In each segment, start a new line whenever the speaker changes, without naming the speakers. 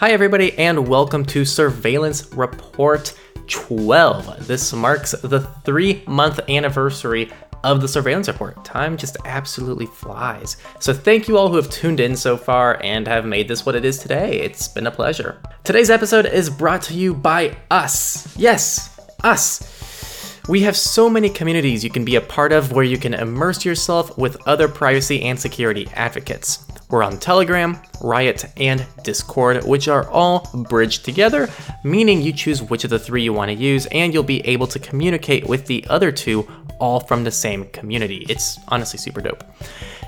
Hi, everybody, and welcome to Surveillance Report 12. This marks the three month anniversary of the Surveillance Report. Time just absolutely flies. So, thank you all who have tuned in so far and have made this what it is today. It's been a pleasure. Today's episode is brought to you by us. Yes, us. We have so many communities you can be a part of where you can immerse yourself with other privacy and security advocates. We're on Telegram, Riot, and Discord, which are all bridged together, meaning you choose which of the three you want to use, and you'll be able to communicate with the other two all from the same community. It's honestly super dope.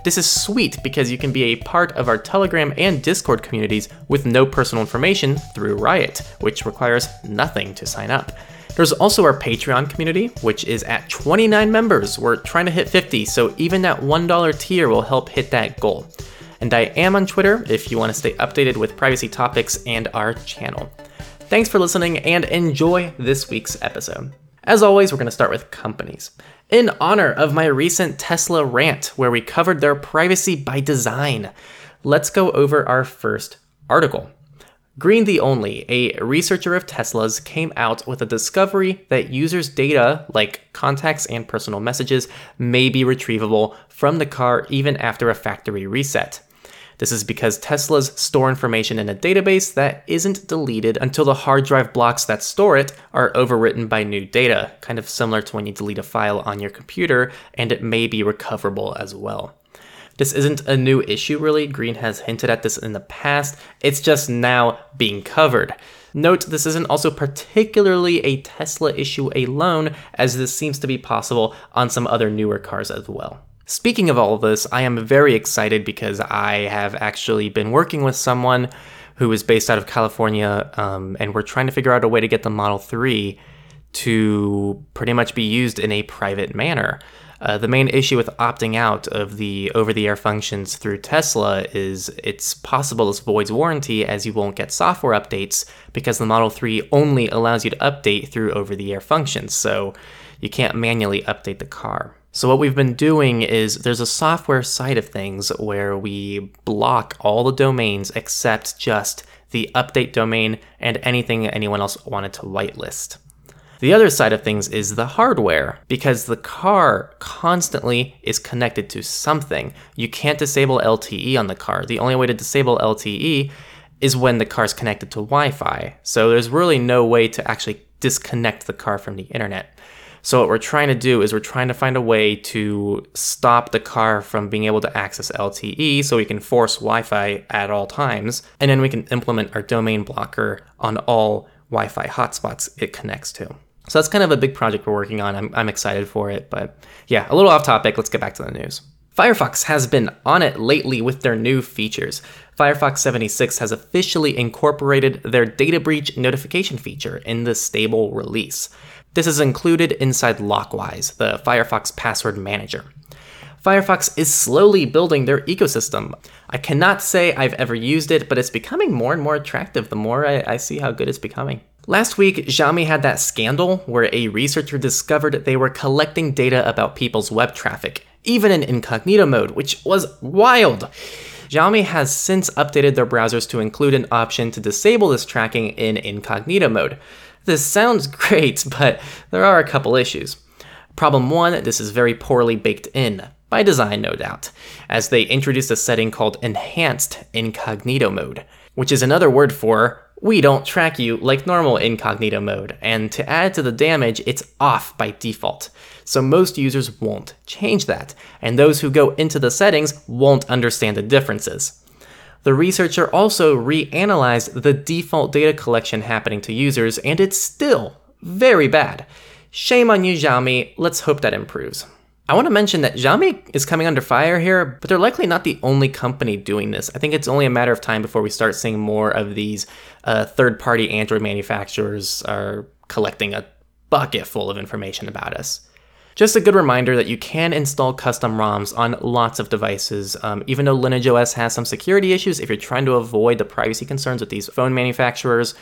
This is sweet because you can be a part of our Telegram and Discord communities with no personal information through Riot, which requires nothing to sign up. There's also our Patreon community, which is at 29 members. We're trying to hit 50, so even that $1 tier will help hit that goal. And I am on Twitter if you want to stay updated with privacy topics and our channel. Thanks for listening and enjoy this week's episode. As always, we're going to start with companies. In honor of my recent Tesla rant, where we covered their privacy by design, let's go over our first article. Green the Only, a researcher of Tesla's, came out with a discovery that users' data, like contacts and personal messages, may be retrievable from the car even after a factory reset. This is because Teslas store information in a database that isn't deleted until the hard drive blocks that store it are overwritten by new data, kind of similar to when you delete a file on your computer, and it may be recoverable as well. This isn't a new issue, really. Green has hinted at this in the past. It's just now being covered. Note this isn't also particularly a Tesla issue alone, as this seems to be possible on some other newer cars as well. Speaking of all of this, I am very excited because I have actually been working with someone who is based out of California, um, and we're trying to figure out a way to get the Model 3 to pretty much be used in a private manner. Uh, the main issue with opting out of the over the air functions through Tesla is it's possible this voids warranty as you won't get software updates because the Model 3 only allows you to update through over the air functions, so you can't manually update the car. So, what we've been doing is there's a software side of things where we block all the domains except just the update domain and anything anyone else wanted to whitelist. The other side of things is the hardware, because the car constantly is connected to something. You can't disable LTE on the car. The only way to disable LTE is when the car is connected to Wi Fi. So there's really no way to actually disconnect the car from the internet. So what we're trying to do is we're trying to find a way to stop the car from being able to access LTE so we can force Wi-Fi at all times and then we can implement our domain blocker on all Wi-Fi hotspots it connects to. So that's kind of a big project we're working on. I'm, I'm excited for it. But yeah, a little off topic. Let's get back to the news. Firefox has been on it lately with their new features. Firefox 76 has officially incorporated their data breach notification feature in the stable release. This is included inside Lockwise, the Firefox password manager. Firefox is slowly building their ecosystem. I cannot say I've ever used it, but it's becoming more and more attractive the more I, I see how good it's becoming. Last week, Xiaomi had that scandal where a researcher discovered they were collecting data about people's web traffic, even in incognito mode, which was wild. Xiaomi has since updated their browsers to include an option to disable this tracking in incognito mode. This sounds great, but there are a couple issues. Problem one, this is very poorly baked in, by design no doubt, as they introduced a setting called Enhanced Incognito Mode, which is another word for we don't track you like normal incognito mode, and to add to the damage, it's off by default. So most users won't change that, and those who go into the settings won't understand the differences. The researcher also reanalyzed the default data collection happening to users, and it's still very bad. Shame on you, Xiaomi. Let's hope that improves. I want to mention that Xiaomi is coming under fire here, but they're likely not the only company doing this. I think it's only a matter of time before we start seeing more of these uh, third-party Android manufacturers are collecting a bucket full of information about us. Just a good reminder that you can install custom ROMs on lots of devices. Um, even though Lineage OS has some security issues, if you're trying to avoid the privacy concerns with these phone manufacturers,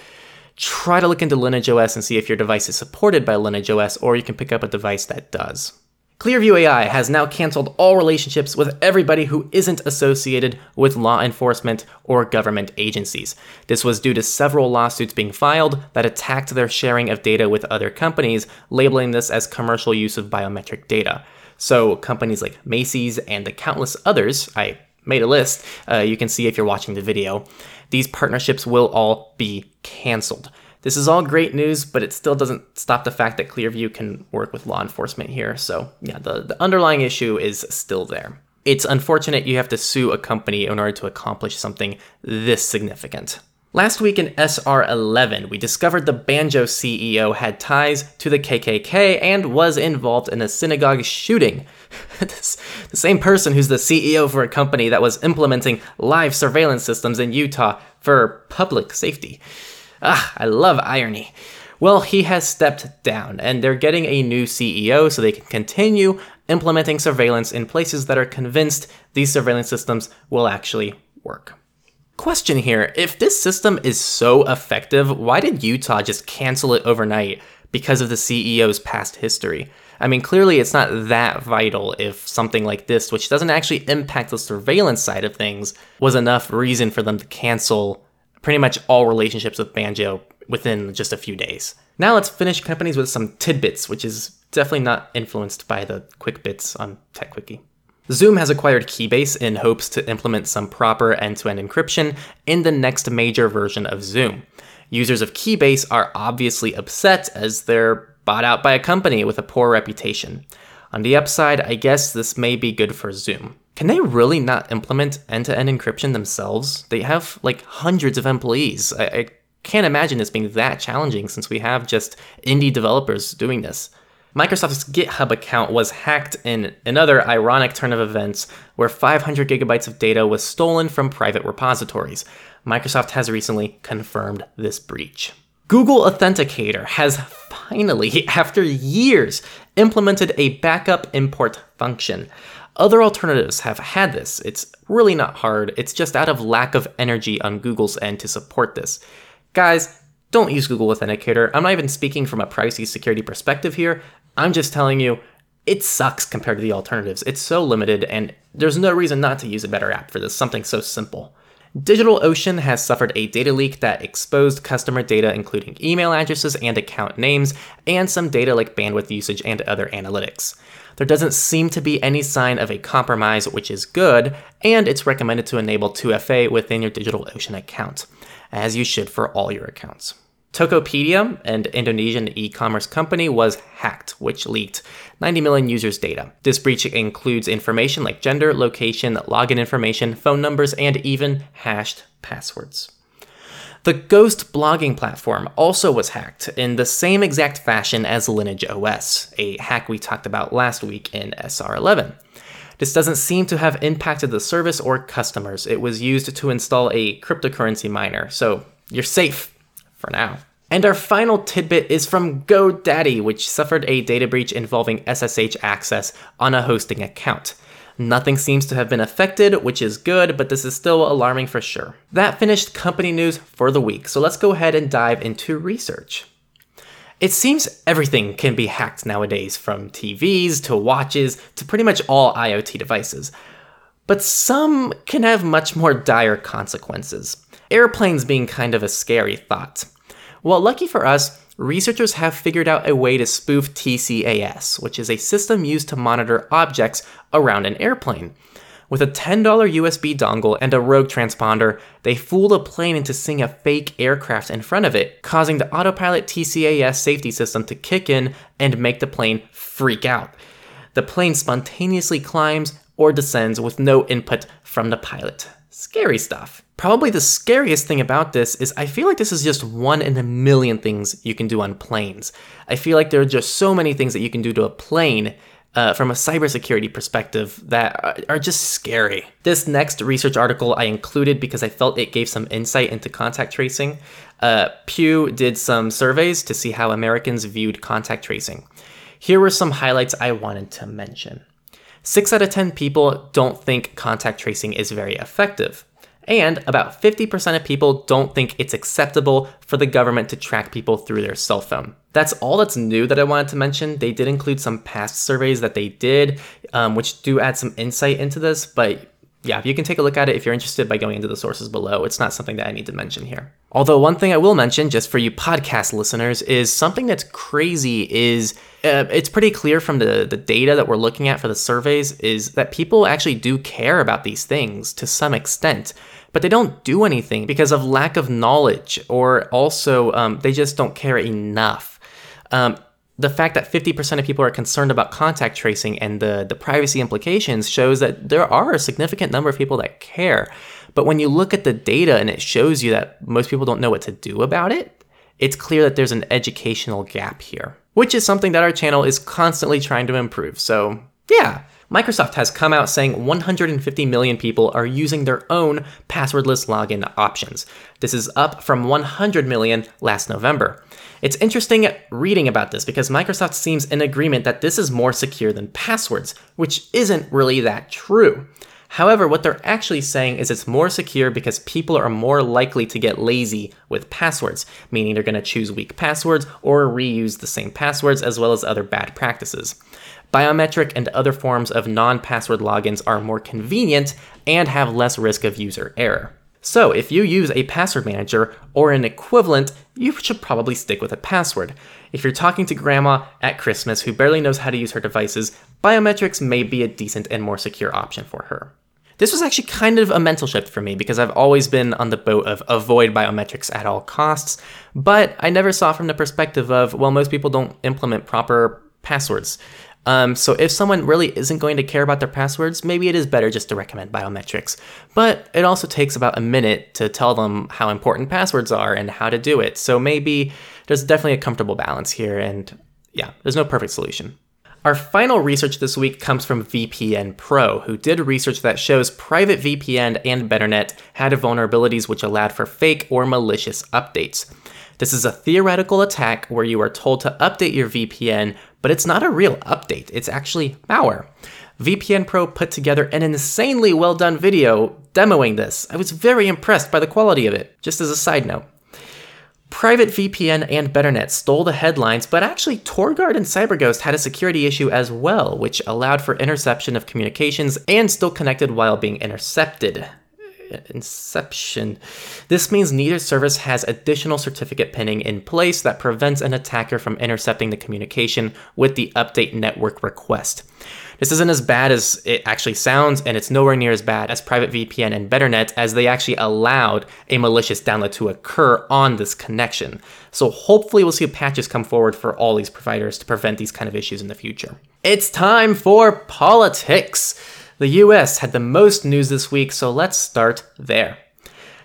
try to look into Lineage OS and see if your device is supported by Lineage OS, or you can pick up a device that does. Clearview AI has now canceled all relationships with everybody who isn't associated with law enforcement or government agencies. This was due to several lawsuits being filed that attacked their sharing of data with other companies, labeling this as commercial use of biometric data. So, companies like Macy's and the countless others, I made a list, uh, you can see if you're watching the video, these partnerships will all be canceled. This is all great news, but it still doesn't stop the fact that Clearview can work with law enforcement here. So, yeah, the, the underlying issue is still there. It's unfortunate you have to sue a company in order to accomplish something this significant. Last week in SR11, we discovered the Banjo CEO had ties to the KKK and was involved in a synagogue shooting. the same person who's the CEO for a company that was implementing live surveillance systems in Utah for public safety. Ah, I love irony. Well, he has stepped down, and they're getting a new CEO so they can continue implementing surveillance in places that are convinced these surveillance systems will actually work. Question here if this system is so effective, why did Utah just cancel it overnight because of the CEO's past history? I mean, clearly it's not that vital if something like this, which doesn't actually impact the surveillance side of things, was enough reason for them to cancel pretty much all relationships with Banjo within just a few days. Now let's finish companies with some tidbits, which is definitely not influenced by the quick bits on TechWiki. Zoom has acquired Keybase in hopes to implement some proper end to end encryption in the next major version of Zoom. Users of Keybase are obviously upset as they're bought out by a company with a poor reputation. On the upside, I guess this may be good for Zoom. Can they really not implement end to end encryption themselves? They have like hundreds of employees. I, I can't imagine this being that challenging since we have just indie developers doing this. Microsoft's GitHub account was hacked in another ironic turn of events where 500 gigabytes of data was stolen from private repositories. Microsoft has recently confirmed this breach. Google Authenticator has finally, after years, implemented a backup import function. Other alternatives have had this. It's really not hard, it's just out of lack of energy on Google's end to support this. Guys, don't use Google Authenticator. I'm not even speaking from a privacy security perspective here. I'm just telling you, it sucks compared to the alternatives. It's so limited, and there's no reason not to use a better app for this, something so simple. DigitalOcean has suffered a data leak that exposed customer data, including email addresses and account names, and some data like bandwidth usage and other analytics. There doesn't seem to be any sign of a compromise, which is good, and it's recommended to enable 2FA within your DigitalOcean account, as you should for all your accounts. Tokopedia, an Indonesian e commerce company, was hacked, which leaked 90 million users' data. This breach includes information like gender, location, login information, phone numbers, and even hashed passwords. The Ghost blogging platform also was hacked in the same exact fashion as Lineage OS, a hack we talked about last week in SR11. This doesn't seem to have impacted the service or customers. It was used to install a cryptocurrency miner, so you're safe for now. And our final tidbit is from GoDaddy, which suffered a data breach involving SSH access on a hosting account. Nothing seems to have been affected, which is good, but this is still alarming for sure. That finished company news for the week, so let's go ahead and dive into research. It seems everything can be hacked nowadays, from TVs to watches to pretty much all IoT devices. But some can have much more dire consequences airplanes being kind of a scary thought. Well, lucky for us, researchers have figured out a way to spoof TCAS, which is a system used to monitor objects around an airplane. With a $10 USB dongle and a rogue transponder, they fooled a plane into seeing a fake aircraft in front of it, causing the autopilot TCAS safety system to kick in and make the plane freak out. The plane spontaneously climbs or descends with no input from the pilot. Scary stuff. Probably the scariest thing about this is I feel like this is just one in a million things you can do on planes. I feel like there are just so many things that you can do to a plane uh, from a cybersecurity perspective that are just scary. This next research article I included because I felt it gave some insight into contact tracing. Uh, Pew did some surveys to see how Americans viewed contact tracing. Here were some highlights I wanted to mention. 6 out of 10 people don't think contact tracing is very effective. And about 50% of people don't think it's acceptable for the government to track people through their cell phone. That's all that's new that I wanted to mention. They did include some past surveys that they did, um, which do add some insight into this, but yeah, you can take a look at it if you're interested by going into the sources below. It's not something that I need to mention here. Although one thing I will mention, just for you podcast listeners, is something that's crazy is uh, it's pretty clear from the, the data that we're looking at for the surveys is that people actually do care about these things to some extent, but they don't do anything because of lack of knowledge or also um, they just don't care enough. Um, the fact that 50% of people are concerned about contact tracing and the, the privacy implications shows that there are a significant number of people that care. But when you look at the data and it shows you that most people don't know what to do about it, it's clear that there's an educational gap here, which is something that our channel is constantly trying to improve. So, yeah. Microsoft has come out saying 150 million people are using their own passwordless login options. This is up from 100 million last November. It's interesting reading about this because Microsoft seems in agreement that this is more secure than passwords, which isn't really that true. However, what they're actually saying is it's more secure because people are more likely to get lazy with passwords, meaning they're going to choose weak passwords or reuse the same passwords as well as other bad practices. Biometric and other forms of non password logins are more convenient and have less risk of user error. So, if you use a password manager or an equivalent, you should probably stick with a password. If you're talking to grandma at Christmas who barely knows how to use her devices, biometrics may be a decent and more secure option for her. This was actually kind of a mental shift for me because I've always been on the boat of avoid biometrics at all costs, but I never saw from the perspective of, well, most people don't implement proper passwords. Um, so if someone really isn't going to care about their passwords, maybe it is better just to recommend biometrics. But it also takes about a minute to tell them how important passwords are and how to do it. So maybe there's definitely a comfortable balance here, and yeah, there's no perfect solution. Our final research this week comes from VPN Pro, who did research that shows private VPN and Betternet had vulnerabilities which allowed for fake or malicious updates. This is a theoretical attack where you are told to update your VPN, but it's not a real update, it's actually malware. VPN Pro put together an insanely well done video demoing this. I was very impressed by the quality of it, just as a side note. Private VPN and Betternet stole the headlines, but actually TorGuard and CyberGhost had a security issue as well, which allowed for interception of communications and still connected while being intercepted. Inception. This means neither service has additional certificate pinning in place that prevents an attacker from intercepting the communication with the update network request. This isn't as bad as it actually sounds, and it's nowhere near as bad as Private VPN and Betternet, as they actually allowed a malicious download to occur on this connection. So hopefully, we'll see patches come forward for all these providers to prevent these kind of issues in the future. It's time for politics. The US had the most news this week, so let's start there.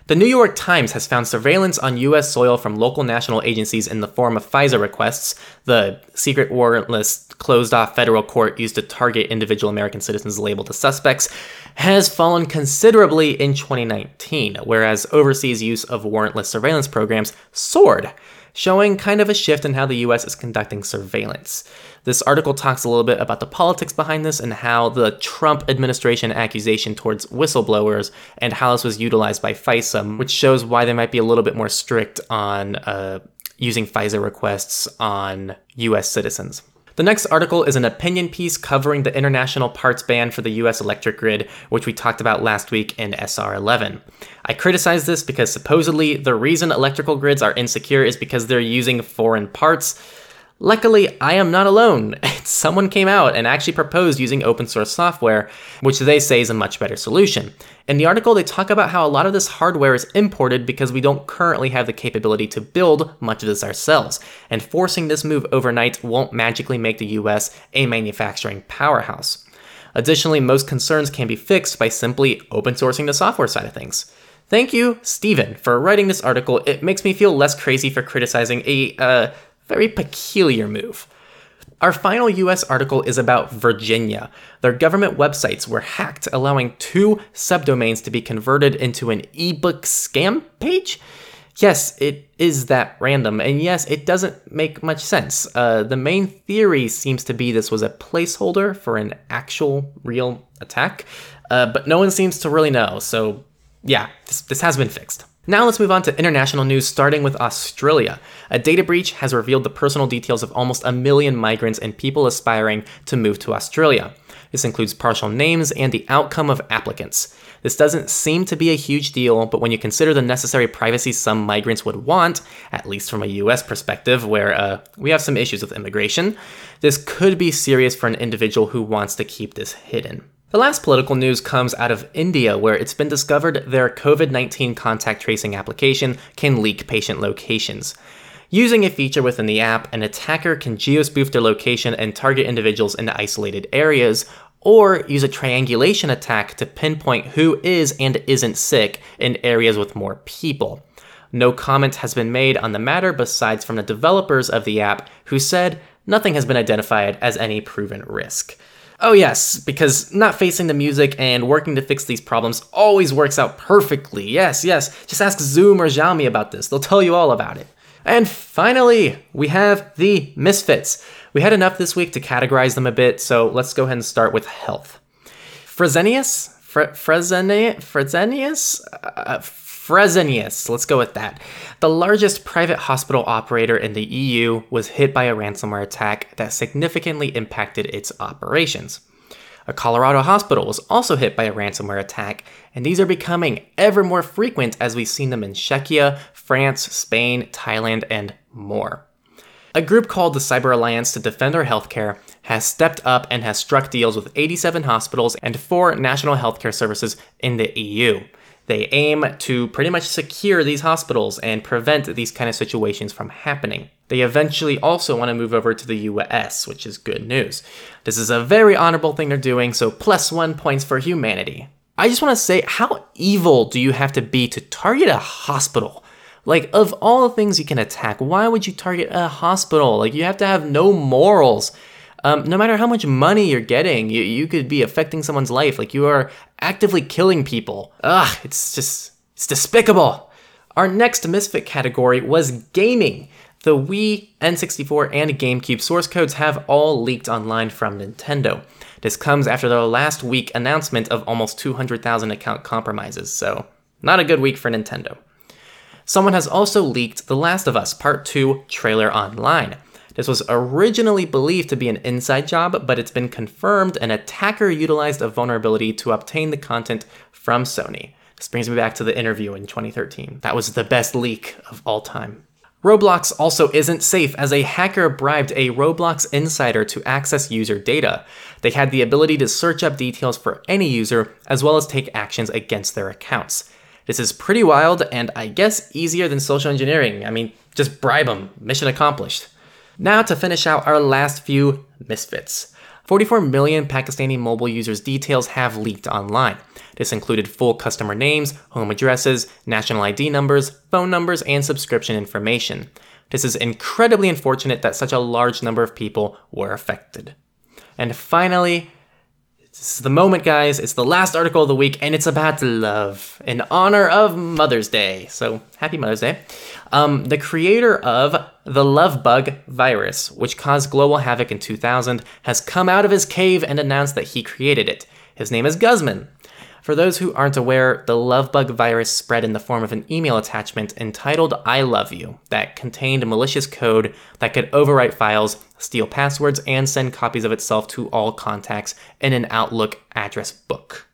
The New York Times has found surveillance on US soil from local national agencies in the form of FISA requests, the secret warrantless closed off federal court used to target individual American citizens labeled as suspects, has fallen considerably in 2019, whereas overseas use of warrantless surveillance programs soared, showing kind of a shift in how the US is conducting surveillance. This article talks a little bit about the politics behind this and how the Trump administration accusation towards whistleblowers and how this was utilized by FISA, which shows why they might be a little bit more strict on uh, using FISA requests on US citizens. The next article is an opinion piece covering the international parts ban for the US electric grid, which we talked about last week in SR 11. I criticize this because supposedly the reason electrical grids are insecure is because they're using foreign parts. Luckily, I am not alone. Someone came out and actually proposed using open source software, which they say is a much better solution. In the article, they talk about how a lot of this hardware is imported because we don't currently have the capability to build much of this ourselves, and forcing this move overnight won't magically make the US a manufacturing powerhouse. Additionally, most concerns can be fixed by simply open sourcing the software side of things. Thank you, Stephen, for writing this article. It makes me feel less crazy for criticizing a uh, very peculiar move. Our final US article is about Virginia. Their government websites were hacked, allowing two subdomains to be converted into an ebook scam page. Yes, it is that random, and yes, it doesn't make much sense. Uh, the main theory seems to be this was a placeholder for an actual real attack, uh, but no one seems to really know, so yeah, this, this has been fixed. Now let's move on to international news, starting with Australia. A data breach has revealed the personal details of almost a million migrants and people aspiring to move to Australia. This includes partial names and the outcome of applicants. This doesn't seem to be a huge deal, but when you consider the necessary privacy some migrants would want, at least from a US perspective, where uh, we have some issues with immigration, this could be serious for an individual who wants to keep this hidden. The last political news comes out of India, where it's been discovered their COVID 19 contact tracing application can leak patient locations. Using a feature within the app, an attacker can geospoof their location and target individuals in isolated areas, or use a triangulation attack to pinpoint who is and isn't sick in areas with more people. No comment has been made on the matter besides from the developers of the app, who said nothing has been identified as any proven risk. Oh, yes, because not facing the music and working to fix these problems always works out perfectly. Yes, yes, just ask Zoom or Xiaomi about this, they'll tell you all about it. And finally, we have the Misfits. We had enough this week to categorize them a bit, so let's go ahead and start with health. Fresenius? Fre- Fresenius? Fresenius? Uh, Fresenius, let's go with that. The largest private hospital operator in the EU was hit by a ransomware attack that significantly impacted its operations. A Colorado hospital was also hit by a ransomware attack, and these are becoming ever more frequent as we've seen them in Czechia, France, Spain, Thailand, and more. A group called the Cyber Alliance to Defend Our Healthcare has stepped up and has struck deals with 87 hospitals and four national healthcare services in the EU. They aim to pretty much secure these hospitals and prevent these kind of situations from happening. They eventually also want to move over to the US, which is good news. This is a very honorable thing they're doing, so plus one points for humanity. I just want to say, how evil do you have to be to target a hospital? Like, of all the things you can attack, why would you target a hospital? Like, you have to have no morals. Um, no matter how much money you're getting, you, you could be affecting someone's life. Like, you are actively killing people. Ugh, it's just, it's despicable. Our next misfit category was gaming. The Wii, N64, and GameCube source codes have all leaked online from Nintendo. This comes after the last week announcement of almost 200,000 account compromises, so not a good week for Nintendo. Someone has also leaked The Last of Us Part 2 trailer online. This was originally believed to be an inside job, but it's been confirmed an attacker utilized a vulnerability to obtain the content from Sony. This brings me back to the interview in 2013. That was the best leak of all time. Roblox also isn't safe as a hacker bribed a Roblox insider to access user data. They had the ability to search up details for any user as well as take actions against their accounts. This is pretty wild and I guess easier than social engineering. I mean, just bribe them. Mission accomplished. Now to finish out our last few misfits. 44 million Pakistani mobile users' details have leaked online. This included full customer names, home addresses, national ID numbers, phone numbers, and subscription information. This is incredibly unfortunate that such a large number of people were affected. And finally, this is the moment, guys. It's the last article of the week, and it's about love in honor of Mother's Day. So, happy Mother's Day. Um, the creator of the Love Bug virus, which caused global havoc in 2000, has come out of his cave and announced that he created it. His name is Guzman. For those who aren't aware, the Lovebug virus spread in the form of an email attachment entitled I Love You that contained malicious code that could overwrite files, steal passwords, and send copies of itself to all contacts in an Outlook address book.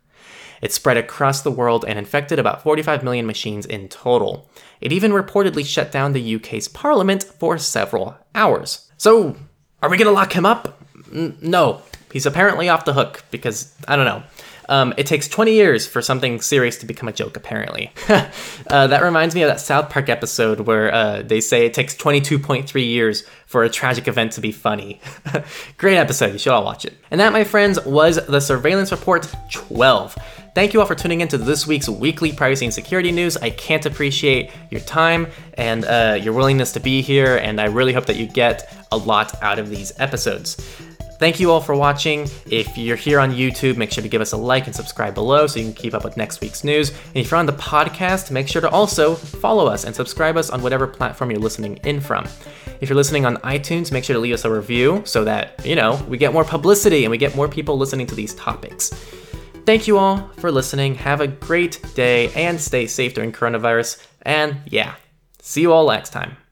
It spread across the world and infected about 45 million machines in total. It even reportedly shut down the UK's parliament for several hours. So, are we gonna lock him up? N- no. He's apparently off the hook because, I don't know. Um, it takes 20 years for something serious to become a joke, apparently. uh, that reminds me of that South Park episode where uh, they say it takes 22.3 years for a tragic event to be funny. Great episode, you should all watch it. And that, my friends, was the Surveillance Report 12. Thank you all for tuning into this week's weekly privacy and security news. I can't appreciate your time and uh, your willingness to be here, and I really hope that you get a lot out of these episodes. Thank you all for watching. If you're here on YouTube, make sure to give us a like and subscribe below so you can keep up with next week's news. And if you're on the podcast, make sure to also follow us and subscribe us on whatever platform you're listening in from. If you're listening on iTunes, make sure to leave us a review so that, you know, we get more publicity and we get more people listening to these topics. Thank you all for listening. Have a great day and stay safe during coronavirus. And yeah, see you all next time.